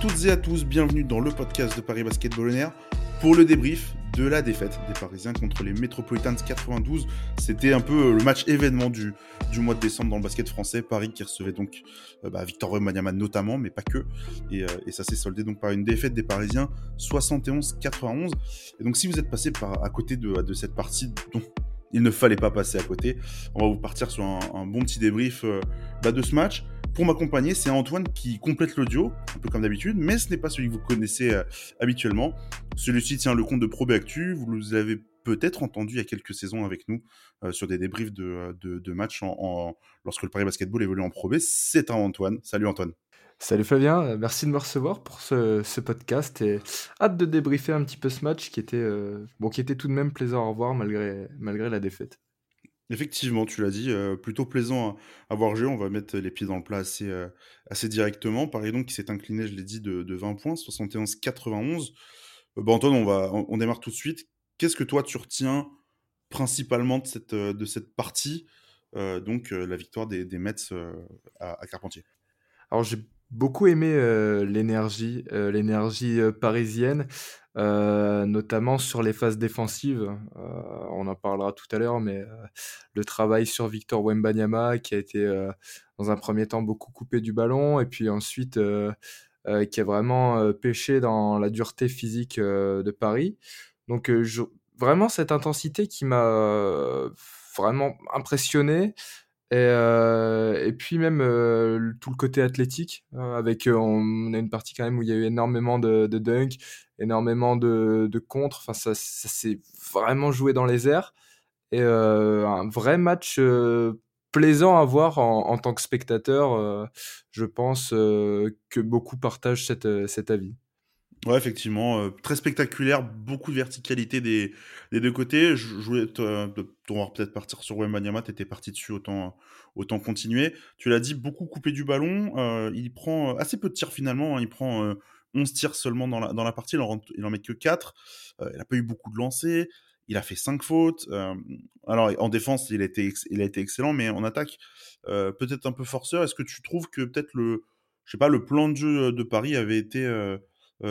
Toutes et à tous, bienvenue dans le podcast de Paris Basketball Air pour le débrief de la défaite des Parisiens contre les Metropolitans 92. C'était un peu le match événement du, du mois de décembre dans le basket français. Paris qui recevait donc euh, bah, Victor Wembanyama notamment, mais pas que. Et, euh, ça s'est soldé donc par une défaite des Parisiens 71-91. Et donc si vous êtes passé par, à côté de, cette partie dont il ne fallait pas passer à côté, on va vous partir sur un, un bon petit débrief euh, bah, de ce match. Pour m'accompagner, c'est Antoine qui complète l'audio, un peu comme d'habitude, mais ce n'est pas celui que vous connaissez euh, habituellement. Celui-ci tient le compte de Probe Actu, vous l'avez peut-être entendu il y a quelques saisons avec nous euh, sur des débriefs de, de matchs en, lorsque le Paris Basketball évolue en Pro B. C'est un Antoine. Salut Antoine. Salut euh, merci de me recevoir pour ce, podcast et hâte de débriefer un petit peu ce match qui était, euh, bon, qui était tout de même plaisant à revoir malgré, malgré la défaite. Effectivement, tu l'as dit, euh, plutôt plaisant à, à, voir jouer. On va mettre les pieds dans le plat assez, euh, directement. Paris donc qui s'est incliné, je l'ai dit, de, de, 20 points, 71-91. Euh, bon, Antoine, on, va, on, démarre tout de suite. Qu'est-ce que toi tu retiens principalement de cette, cette partie, euh, donc la victoire des, Mets à, Carpentier? Alors j'ai beaucoup aimé l'énergie, l'énergie parisienne. Euh, notamment sur les phases défensives. Euh, on en parlera tout à l'heure, mais euh, le travail sur Victor Wembanyama qui a été dans un premier temps beaucoup coupé du ballon et puis ensuite qui a vraiment pêché dans la dureté physique de Paris. Donc vraiment cette intensité qui m'a vraiment impressionné. Et, euh, et, puis même euh, tout le côté athlétique, euh, avec on a une partie quand même où il y a eu énormément de, de dunk, énormément de, de contre. Enfin, ça, s'est vraiment joué dans les airs et un vrai match plaisant à voir en, en tant que spectateur. je pense que beaucoup partagent cette, cet avis. Ouais, effectivement, euh, très spectaculaire, beaucoup de verticalité des, des deux côtés. Je, je voulais peut-être partir sur Wembanyama, t'étais parti dessus, autant, autant continuer. Tu l'as dit, beaucoup coupé du ballon. Euh, il prend assez peu de tirs finalement. Hein. Il prend euh, 11 tirs seulement dans la, dans la partie, il en, met que 4. Euh, il n'a pas eu beaucoup de lancers. Il a fait 5 fautes. Euh, alors, en défense, il a été, il a été excellent, mais en attaque, euh, peut-être un peu forceur. Est-ce que tu trouves que peut-être le, je sais pas, le plan de jeu de Paris avait été euh,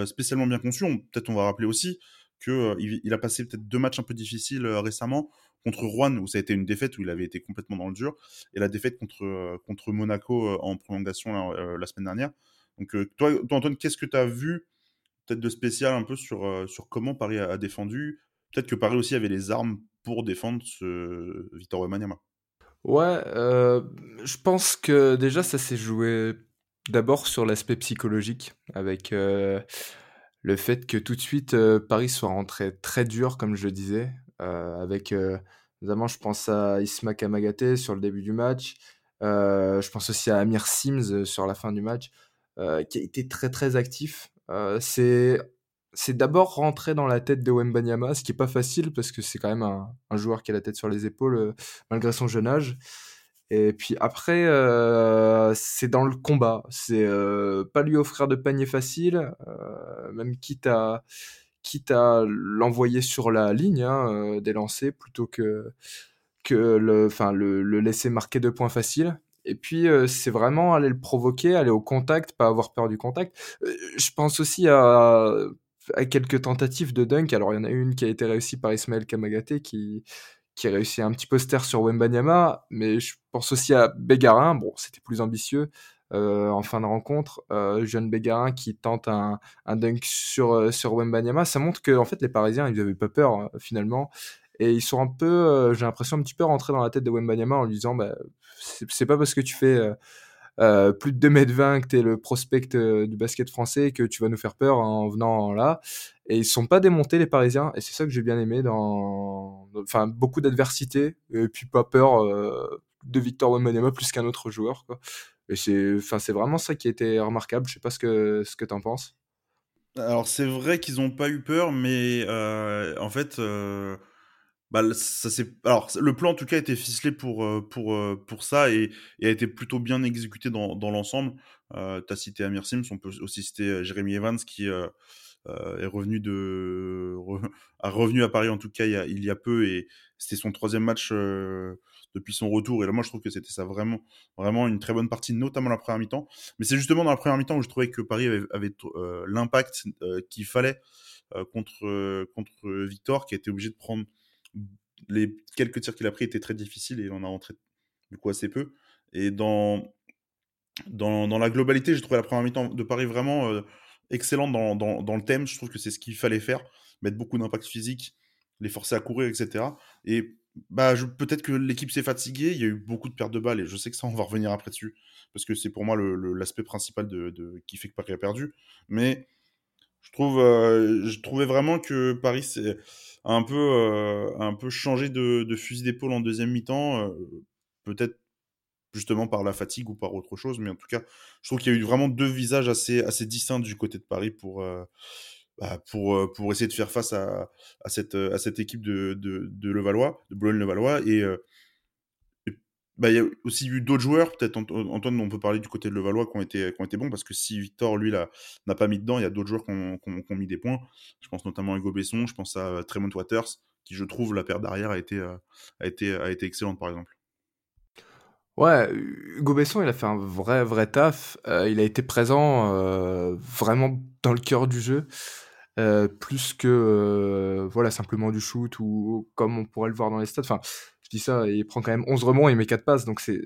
spécialement bien conçu. Peut-être on va rappeler aussi qu'il euh, il a passé peut-être deux matchs un peu difficiles euh, récemment contre Rouen où ça a été une défaite où il avait été complètement dans le dur et la défaite contre contre Monaco en prolongation la, semaine dernière. Donc toi, toi Antoine, qu'est-ce que tu as vu peut-être de spécial un peu sur sur comment Paris a, défendu? Peut-être que Paris aussi avait les armes pour défendre ce Victor Wembanyama. Ouais, euh, je pense que déjà ça s'est joué D'abord sur l'aspect psychologique, avec euh, le fait que tout de suite euh, Paris soit rentré très dur, comme je le disais, euh, avec notamment je pense à Isma Kamagaté sur le début du match, je pense aussi à Amir Sims sur la fin du match, qui a été très très actif. c'est d'abord rentrer dans la tête de Wembanyama, ce qui est pas facile parce que c'est quand même un, joueur qui a la tête sur les épaules malgré son jeune âge. Et puis après, euh, c'est dans le combat. C'est euh, pas lui offrir de panier facile, euh, même quitte à, quitte à l'envoyer sur la ligne hein, des lancers plutôt que, que le, enfin, le, laisser marquer deux points faciles. Et puis, c'est vraiment aller le provoquer, aller au contact, pas avoir peur du contact. Je pense aussi à, à quelques tentatives de dunk. Alors, il y en a une qui a été réussie par Ismaël Kamagaté qui qui a réussi un petit poster sur Wembanyama, mais je pense aussi à Bégarin, bon, c'était plus ambitieux euh, en fin de rencontre, euh, jeune Bégarin qui tente un, un dunk sur, euh, sur Wembanyama, ça montre que en fait, les Parisiens, ils n'avaient pas peur hein, finalement, et ils sont un peu, j'ai l'impression, un petit peu rentrés dans la tête de Wembanyama en lui disant, bah, c'est pas parce que tu fais plus de 2m20 que tu es le prospect du basket français que tu vas nous faire peur en venant là. Et ils sont pas démontés les Parisiens et c'est ça que j'ai bien aimé dans enfin beaucoup d'adversité et puis pas peur euh, de Victor Wembanyama plus qu'un autre joueur quoi. Et c'est enfin c'est vraiment ça qui été remarquable, je sais pas ce que ce que tu en penses. Alors c'est vrai qu'ils ont pas eu peur mais euh, en fait euh, bah, ça c'est alors le plan en tout cas a été ficelé pour pour pour ça et, a été plutôt bien exécuté dans, dans l'ensemble. Tu as cité Amir Sims, on peut aussi citer Jérémy Evans qui est revenu de a revenu à Paris en tout cas il y a, il y a peu et c'était son troisième match depuis son retour. Et là, moi, je trouve que c'était ça vraiment, vraiment une très bonne partie, notamment la première mi-temps. Mais c'est justement dans la première mi-temps où je trouvais que Paris avait, l'impact qu'il fallait contre, contre Victor, qui été obligé de prendre les quelques tirs qu'il a pris étaient très difficiles et il en a rentré du coup assez peu. Et dans, dans, dans la globalité, j'ai trouvé la première mi-temps de Paris vraiment euh, excellente dans, dans, le thème. Je trouve que c'est ce qu'il fallait faire, mettre beaucoup d'impact physique, les forcer à courir, etc. Et bah, peut-être que l'équipe s'est fatiguée, il y a eu beaucoup de pertes de balles et je sais que ça, on va revenir après dessus parce que c'est pour moi l'aspect principal de, de, qui fait que Paris a perdu. Mais je trouve, euh, je trouvais vraiment que Paris s'est un peu, euh, un peu changé de, de fusil d'épaule en deuxième mi-temps, euh, peut-être justement par la fatigue ou par autre chose, mais en tout cas, je trouve qu'il y a eu vraiment deux visages assez, assez distincts du côté de Paris pour, bah, pour, pour essayer de faire face à, cette, à cette équipe de, de, de Levallois, de Boulogne-Levallois, et bah, il y a aussi eu d'autres joueurs, peut-être Antoine, on peut parler du côté de Levallois qui ont été, qui ont été bons, parce que si Victor, lui, n'a pas mis dedans, il y a d'autres joueurs qui ont, mis des points. Je pense notamment à Hugo Besson, je pense à euh, Tremont Waters, qui, je trouve, la paire d'arrière a, été, euh, a, été, a été excellente, par exemple. Ouais, Hugo Besson, il a fait un vrai, vrai taf. Euh, il a été présent vraiment dans le cœur du jeu. plus que voilà simplement du shoot ou comme on pourrait le voir dans les stats. Enfin, je dis ça, il prend quand même 11 rebonds, il met 4 passes, donc c'est,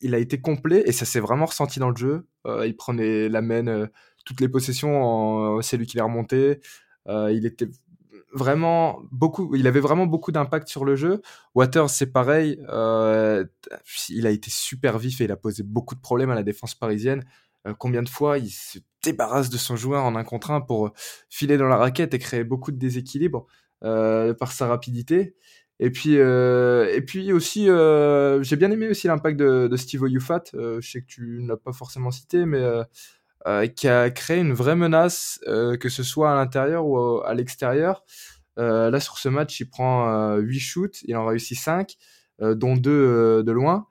il a été complet et ça s'est vraiment ressenti dans le jeu. Euh, il prenait la main euh, toutes les possessions, c'est lui qui les remonté. Euh, il était vraiment beaucoup, il avait vraiment beaucoup d'impact sur le jeu. Waters, c'est pareil, il a été super vif et il a posé beaucoup de problèmes à la défense parisienne. combien de fois il se débarrasse de son joueur en un contre un pour filer dans la raquette et créer beaucoup de déséquilibre par sa rapidité. Et puis, euh, et puis aussi, euh, j'ai bien aimé aussi l'impact de, de Steve Oyufat. Euh, je sais que tu n'as pas forcément cité, mais euh, euh, qui a créé une vraie menace, euh, que ce soit à l'intérieur ou à, l'extérieur. là, sur ce match, il prend 8 shoots, il en réussit 5, dont 2 de loin.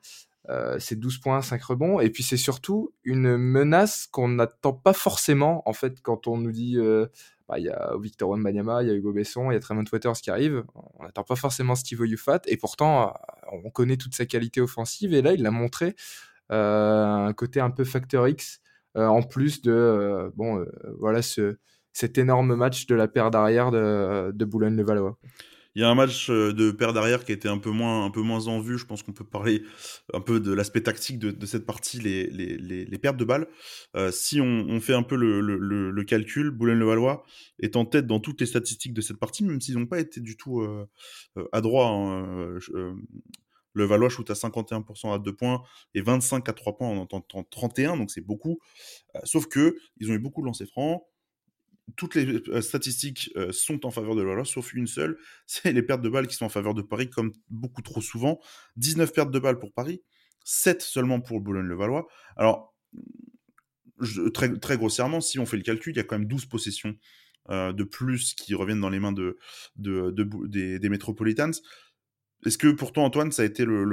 c'est 12 points, 5 rebonds. Et puis, c'est surtout une menace qu'on n'attend pas forcément, en fait, quand on nous dit bah, il y a Victor Wembanyama, il y a Hugo Besson, il y a Tremont Waters qui arrive. On n'attend pas forcément Steve Oyufat, et pourtant, euh, on connaît toute sa qualité offensive, et là, il l'a montré euh, un côté un peu facteur X, euh, en plus de bon, voilà ce, cet énorme match de la paire d'arrière de, de Boulogne-le-Valois. Il y a un match euh, de paire d'arrière qui été un peu moins, un peu moins en vue. Je pense qu'on peut parler un peu de l'aspect tactique de, cette partie, les, les, les, pertes de balles. Euh, si on, fait un peu le, le, le, calcul, Boulogne-le-Valois est en tête dans toutes les statistiques de cette partie, même s'ils n'ont pas été du tout euh, euh adroits. Hein. Euh, le Valois shoot à 51% à 2 points et 25 à 3 points en, en 31, donc c'est beaucoup. sauf que ils ont eu beaucoup de lancers francs toutes les euh, statistiques euh, sont en faveur de Loyola, sauf une seule, c'est les pertes de balles qui sont en faveur de Paris, comme beaucoup trop souvent. 19 pertes de balles pour Paris, 7 seulement pour Boulogne-le-Valois. Alors, très, très grossièrement, si on fait le calcul, il y a quand même 12 possessions euh, de plus qui reviennent dans les mains de, des, des Metropolitans. Est-ce que pour toi, Antoine, ça a été le,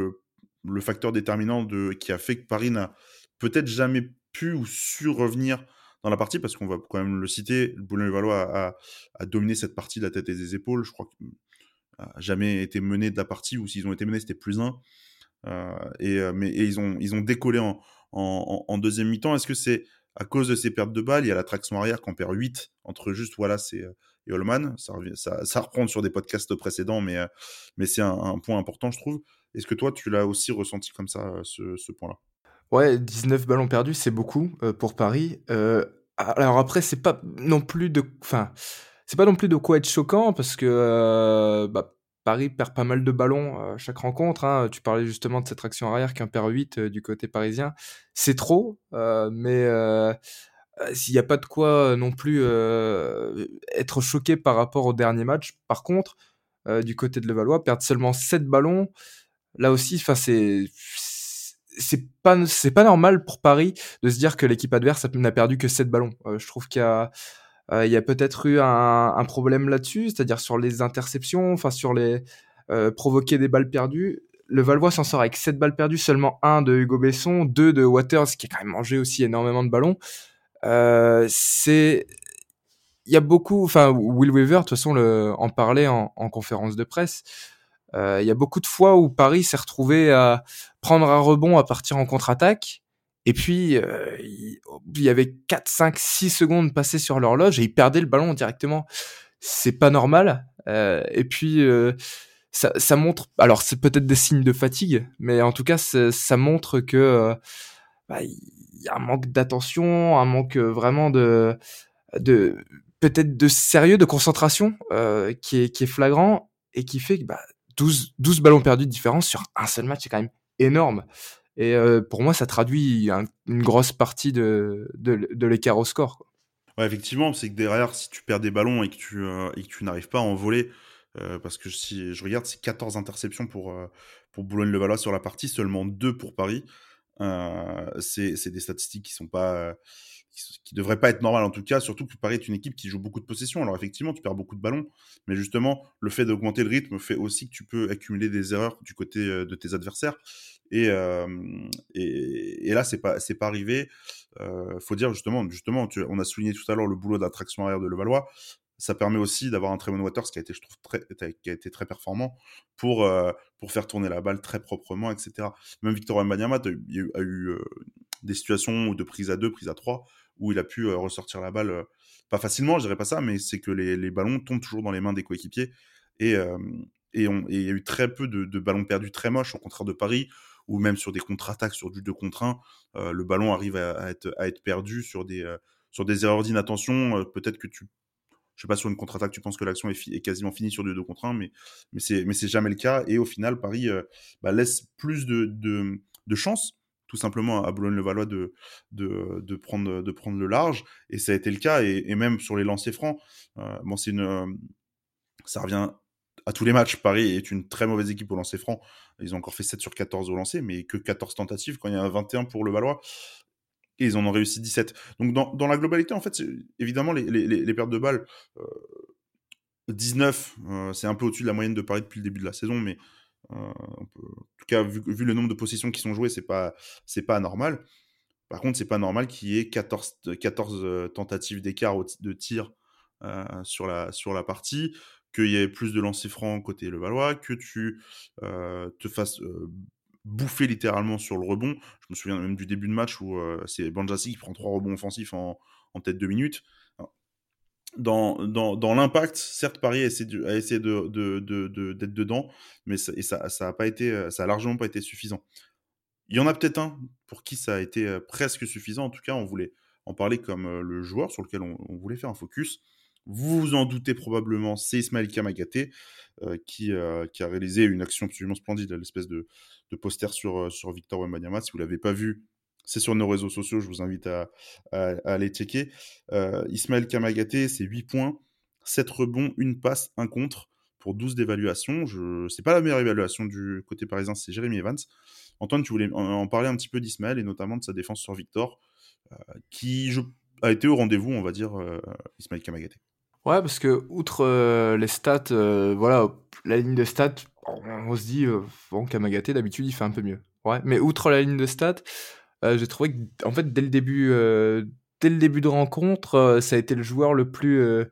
le, facteur déterminant de, qui a fait que Paris n'a peut-être jamais pu ou su revenir dans la partie, parce qu'on va quand même le citer, Boulogne-Valois a, dominé cette partie de la tête et des épaules. Je crois qu'il n'a jamais été mené de la partie, ou s'ils ont été menés, c'était plus un. Euh, et, euh, mais, ils, ont, ils ont décollé en, en, deuxième mi-temps. Est-ce que c'est à cause de ces pertes de balles Il y a la traction arrière qu'on perd 8 entre juste Wallace et, et Holman. Ça, ça, reprend sur des podcasts précédents, mais, euh, mais c'est un, point important, je trouve. Est-ce que toi, tu l'as aussi ressenti comme ça, ce, ce point-là? Ouais, 19 ballons perdus, c'est beaucoup euh, pour Paris. Euh, alors après, c'est pas non plus de, enfin, c'est pas non plus de quoi être choquant parce que euh, bah, Paris perd pas mal de ballons à chaque rencontre. Hein. Tu parlais justement de cette action arrière qu'un perd 8 du côté parisien. C'est trop, mais s'il n'y a pas de quoi non plus être choqué par rapport au dernier match. Par contre, du côté de Levallois, perdre seulement 7 ballons, là aussi, c'est c'est pas c'est pas normal pour Paris de se dire que l'équipe adverse n'a perdu que 7 ballons. Euh, je trouve qu'il y a euh, il y a peut-être eu un, problème là-dessus, c'est-à-dire sur les interceptions, enfin sur les euh, provoquer des balles perdues. Le Valois s'en sort avec 7 balles perdues, seulement un de Hugo Besson, deux de Waters qui a quand même mangé aussi énormément de ballons. Euh, c'est il y a beaucoup, enfin, Will Weaver, de toute façon, le, en parlait en, en conférence de presse. Euh, il y a beaucoup de fois où Paris s'est retrouvé à prendre un rebond, à partir en contre-attaque. Et puis, euh, il, y avait 4, 5, 6 secondes passées sur l'horloge et ils perdaient le ballon directement. C'est pas normal. Euh, et puis, euh, ça, ça, montre... Alors, c'est peut-être des signes de fatigue, mais en tout cas, ça montre que euh, bah, il y a un manque d'attention, un manque vraiment de... de peut-être de sérieux, de concentration euh, qui, est, qui est flagrant et qui fait que bah, 12, 12 ballons perdus de différence sur un seul match, c'est quand même énorme. Et euh, pour moi, ça traduit une grosse partie de, l'écart au score. Ouais, effectivement, c'est que derrière, si tu perds des ballons et que tu, euh, n'arrives pas à en voler, euh, parce que si je regarde, c'est 14 interceptions pour, Boulogne-le-Valois sur la partie, seulement 2 pour Paris. C'est des statistiques qui qui, devraient pas être normales en tout cas, surtout que Paris est une équipe qui joue beaucoup de possession. Alors effectivement, tu perds beaucoup de ballons, mais justement, le fait d'augmenter le rythme fait aussi que tu peux accumuler des erreurs du côté de tes adversaires. Et, et, là, c'est pas c'est pas arrivé. Faut dire justement, justement, on a souligné tout à l'heure le boulot d'attraction arrière de Levallois ça permet aussi d'avoir un Tremon Waters qui a été, je trouve, très, qui a été très performant pour, pour faire tourner la balle très proprement, etc. Même Victor Mbanyama a eu, a eu des situations de prise à deux, prise à trois, où il a pu ressortir la balle, pas facilement, je dirais pas ça, mais c'est que les, les, ballons tombent toujours dans les mains des coéquipiers. Et il y a eu très peu de, de, ballons perdus très moches, au contraire de Paris, ou même sur des contre-attaques, sur du 2 contre 1, le ballon arrive à, être, perdu sur des, sur des erreurs d'inattention. Peut-être que tu je sais pas, sur une contre-attaque, tu penses que l'action est, quasiment finie sur du 2 contre 1, mais, mais c'est, mais c'est jamais le cas. Et au final, Paris euh, bah, laisse plus de, de, de chance, tout simplement, à Boulogne-le-Valois de, de, prendre, de prendre le large. Et ça a été le cas. Et, même sur les lancers francs, euh, bon, une, euh, ça revient à tous les matchs. Paris est une très mauvaise équipe au lancer franc. Ils ont encore fait 7 sur 14 au lancer, mais que 14 tentatives quand il y a 21 pour le Valois et ils en ont réussi 17. Donc dans, dans la globalité, en fait, évidemment, les, les, les, pertes de balles, euh, 19, euh, c'est un peu au-dessus de la moyenne de Paris depuis le début de la saison, mais euh, en tout cas, vu, vu, le nombre de possessions qui sont jouées, c'est pas, c'est pas anormal. Par contre, c'est pas normal qu'il y ait 14, 14 euh, tentatives d'écart de tir euh, sur, la, sur la partie, qu'il y ait plus de lancers francs côté Levallois, que tu te fasses bouffé littéralement sur le rebond. Je me souviens même du début de match où euh, c'est Banjassi qui prend trois rebonds offensifs en, en tête de minutes. Dans, dans, dans l'impact, certes, Paris a essayé, de, de, d'être dedans, mais ça, et ça, ça a pas été, ça a largement pas été suffisant. Il y en a peut-être un pour qui ça a été euh, presque suffisant. En tout cas, on voulait en parler comme euh, le joueur sur lequel on voulait faire un focus. Vous vous en doutez probablement, c'est Ismaël Kamagaté euh, qui, euh, qui, a réalisé une action absolument splendide, l'espèce de, poster sur, euh, sur Victor Wembanyama. Si vous l'avez pas vu, c'est sur nos réseaux sociaux, je vous invite à, aller checker. Ismaël Kamagaté, c'est 8 points, 7 rebonds, une passe, un contre pour 12 d'évaluation. Je... C'est pas la meilleure évaluation du côté parisien, c'est Jérémy Evans. Antoine, tu voulais en parler un petit peu d'Ismaël et notamment de sa défense sur Victor, qui a été au rendez-vous, on va dire, Ismaël Kamagaté. Ouais, parce que outre euh, les stats, euh, voilà, la ligne de stats, on, se dit, euh, bon, Kamagaté, d'habitude, il fait un peu mieux. Ouais, mais outre la ligne de stats, euh, j'ai trouvé que, en fait, dès le début, dès le début de rencontre, ça a été le joueur le plus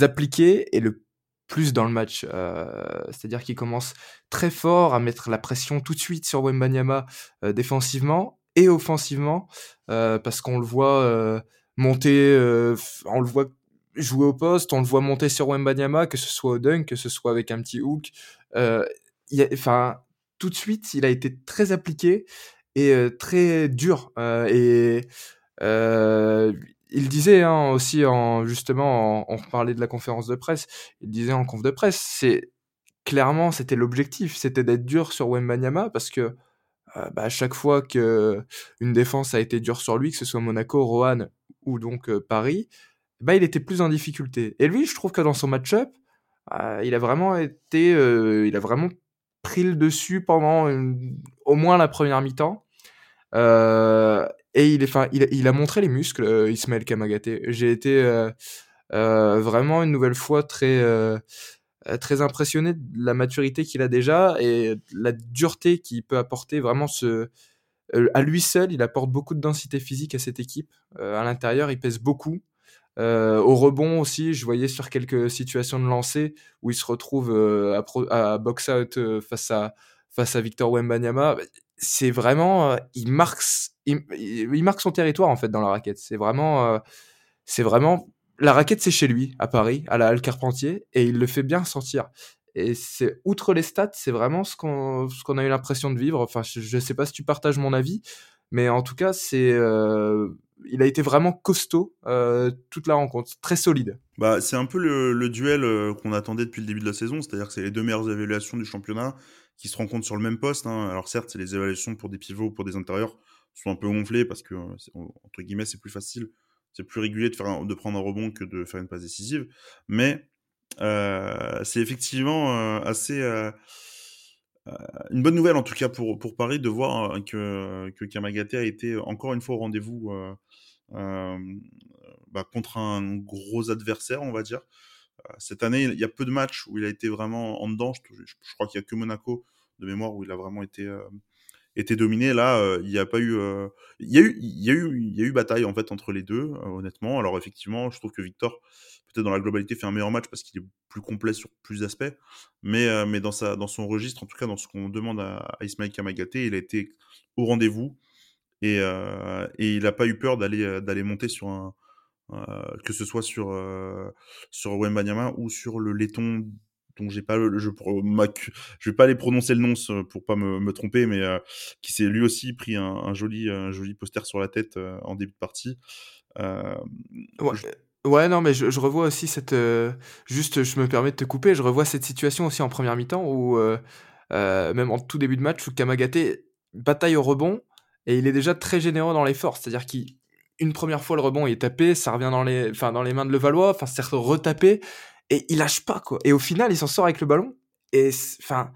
appliqué et le plus dans le match. C'est-à-dire qu'il commence très fort à mettre la pression tout de suite sur Wembanyama défensivement et offensivement, parce qu'on le voit monter, on le voit jouer au poste, on le voit monter sur Wembanyama, que ce soit au dunk, que ce soit avec un petit hook. Euh, enfin, tout de suite, il a été très appliqué et euh, très dur. Euh, et il disait hein, aussi, en, justement, on parlait de la conférence de presse, il disait en conf de presse, c'est clairement, c'était l'objectif, c'était d'être dur sur Wembanyama parce que euh, bah, chaque fois que une défense a été dure sur lui, que ce soit Monaco, Rohan ou donc Paris, bah, il était plus en difficulté. Et lui, je trouve que dans son match-up, euh, il a vraiment été, euh, il a vraiment pris le dessus pendant au moins la première mi-temps. Euh, et il, est, fin, il, a montré les muscles, Ismaël Kamagaté. J'ai été vraiment une nouvelle fois très, très impressionné de la maturité qu'il a déjà et la dureté qu'il peut apporter. Vraiment, ce, à lui seul, il apporte beaucoup de densité physique à cette équipe. à l'intérieur, il pèse beaucoup. Au rebond aussi, je voyais sur quelques situations de lancer où il se retrouve à, box out face à face à Victor Wembanyama. C'est vraiment, il marque, il, marque son territoire en fait dans la raquette. C'est vraiment, c'est vraiment la raquette, c'est chez lui, à Paris, à la Halle Carpentier, et il le fait bien sentir. Et c'est outre les stats, c'est vraiment ce qu'on ce qu'on a eu l'impression de vivre. Enfin, je ne sais pas si tu partages mon avis, mais en tout cas, c'est euh, il a été vraiment costaud euh, toute la rencontre, très solide. Bah, c'est un peu le, duel euh, qu'on attendait depuis le début de la saison, c'est-à-dire que c'est les deux meilleures évaluations du championnat qui se rencontrent sur le même poste. Hein. Alors certes, les évaluations pour des pivots ou pour des intérieurs sont un peu gonflées parce que entre guillemets, c'est plus facile, c'est plus régulier de faire de prendre un rebond que de faire une passe décisive, mais euh, c'est effectivement euh, assez euh, une bonne nouvelle en tout cas pour, pour Paris de voir que, que Kamagaté a été encore une fois au rendez-vous bah, contre un gros adversaire, on va dire. Cette année, il y a peu de matchs où il a été vraiment en dedans. Je, crois qu'il n'y a que Monaco de mémoire où il a vraiment été, été dominé. Là, il n'y a pas eu, il y a eu, il y a eu, il y a eu bataille en fait entre les deux, honnêtement. Alors effectivement, je trouve que Victor peut-être dans la globalité fait un meilleur match parce qu'il est plus complet sur plus d'aspects. Mais, euh, mais dans, sa, dans son registre, en tout cas dans ce qu'on demande à, Ismail Kamagaté, il a été au rendez-vous et, euh, et il n'a pas eu peur d'aller euh, d'aller monter sur un que ce soit sur sur Wembanyama ou sur le laiton dont j'ai pas le je je vais pas aller prononcer le nom pour pas me, me tromper mais qui s'est lui aussi pris un, joli un joli poster sur la tête en début de partie ouais. Ouais, non, mais je, je revois aussi cette. Euh, juste, je me permets de te couper, je revois cette situation aussi en première mi-temps où, euh, euh, même en tout début de match, où Kamagaté bataille au rebond et il est déjà très généreux dans l'effort. C'est-à-dire qu'une première fois, le rebond est tapé, ça revient dans les, enfin, dans les mains de Levallois, enfin, c'est retapé et il lâche pas, quoi. Et au final, il s'en sort avec le ballon et, enfin,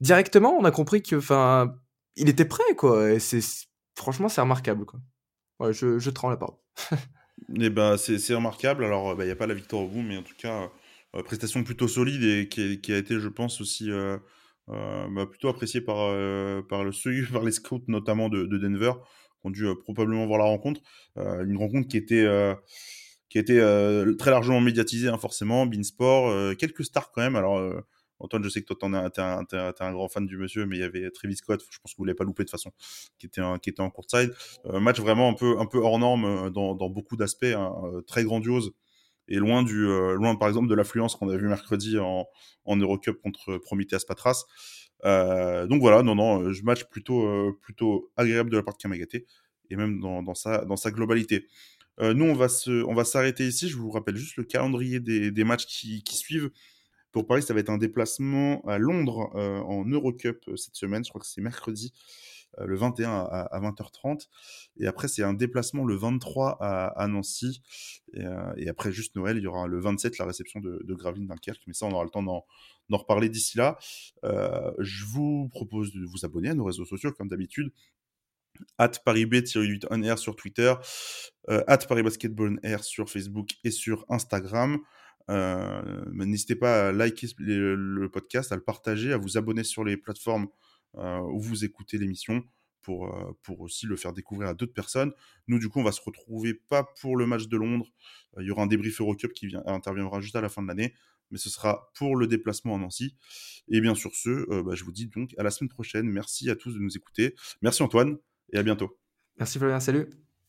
directement, on a compris que, enfin, il était prêt, quoi. C'est, franchement, c'est remarquable, quoi. Ouais, je, te rends la parole. Et eh ben, c'est remarquable. Alors, il bah, n'y a pas la victoire au bout, mais en tout cas, euh, prestation plutôt solide et qui, a été, je pense, aussi euh, euh, bah, plutôt appréciée par, par, le, par les scouts, notamment de Denver, qui ont dû probablement voir la rencontre. une rencontre qui était, qui a été très largement médiatisée, hein, forcément. Beansport, quelques stars quand même. Alors, Antoine, je sais que toi, tu es, un, un grand fan du monsieur, mais il y avait Travis Scott, je pense que vous l'avez pas loupé de façon, qui était, qui était en courtside. Euh, match vraiment un peu, un peu hors norme euh, dans, beaucoup d'aspects, hein, euh, très grandiose, et loin, du, loin par exemple de l'affluence qu'on a vu mercredi en, en Eurocup contre Prometheus Patras. donc voilà, non, non, je match plutôt, plutôt agréable de la part de Kamagaté, et même dans, sa, dans sa globalité. Nous, on va, s'arrêter ici. Je vous rappelle juste le calendrier des, matchs qui, suivent. Pour Paris, ça va être un déplacement à Londres euh, en Eurocup euh, cette semaine. Je crois que c'est mercredi, euh, le 21 à, 20h30. Et après, c'est un déplacement le 23 à, Nancy. Et, après, juste Noël, il y aura le 27 la réception de, de Gravine Dunkerque. Mais ça, on aura le temps d'en, reparler d'ici là. je vous propose de vous abonner à nos réseaux sociaux, comme d'habitude at parisb-8 on air sur Twitter, at Paris sur Facebook et sur Instagram. Euh, n'hésitez pas à liker le, podcast, à le partager, à vous abonner sur les plateformes euh, où vous écoutez l'émission pour, euh, pour aussi le faire découvrir à d'autres personnes. Nous, du coup, on va se retrouver pas pour le match de Londres. il y aura un débrief Eurocup qui interviendra juste à la fin de l'année, mais ce sera pour le déplacement en Nancy. Et bien sur ce, bah, je vous dis donc à la semaine prochaine. Merci à tous de nous écouter. Merci Antoine et à bientôt. Merci Flavien, salut.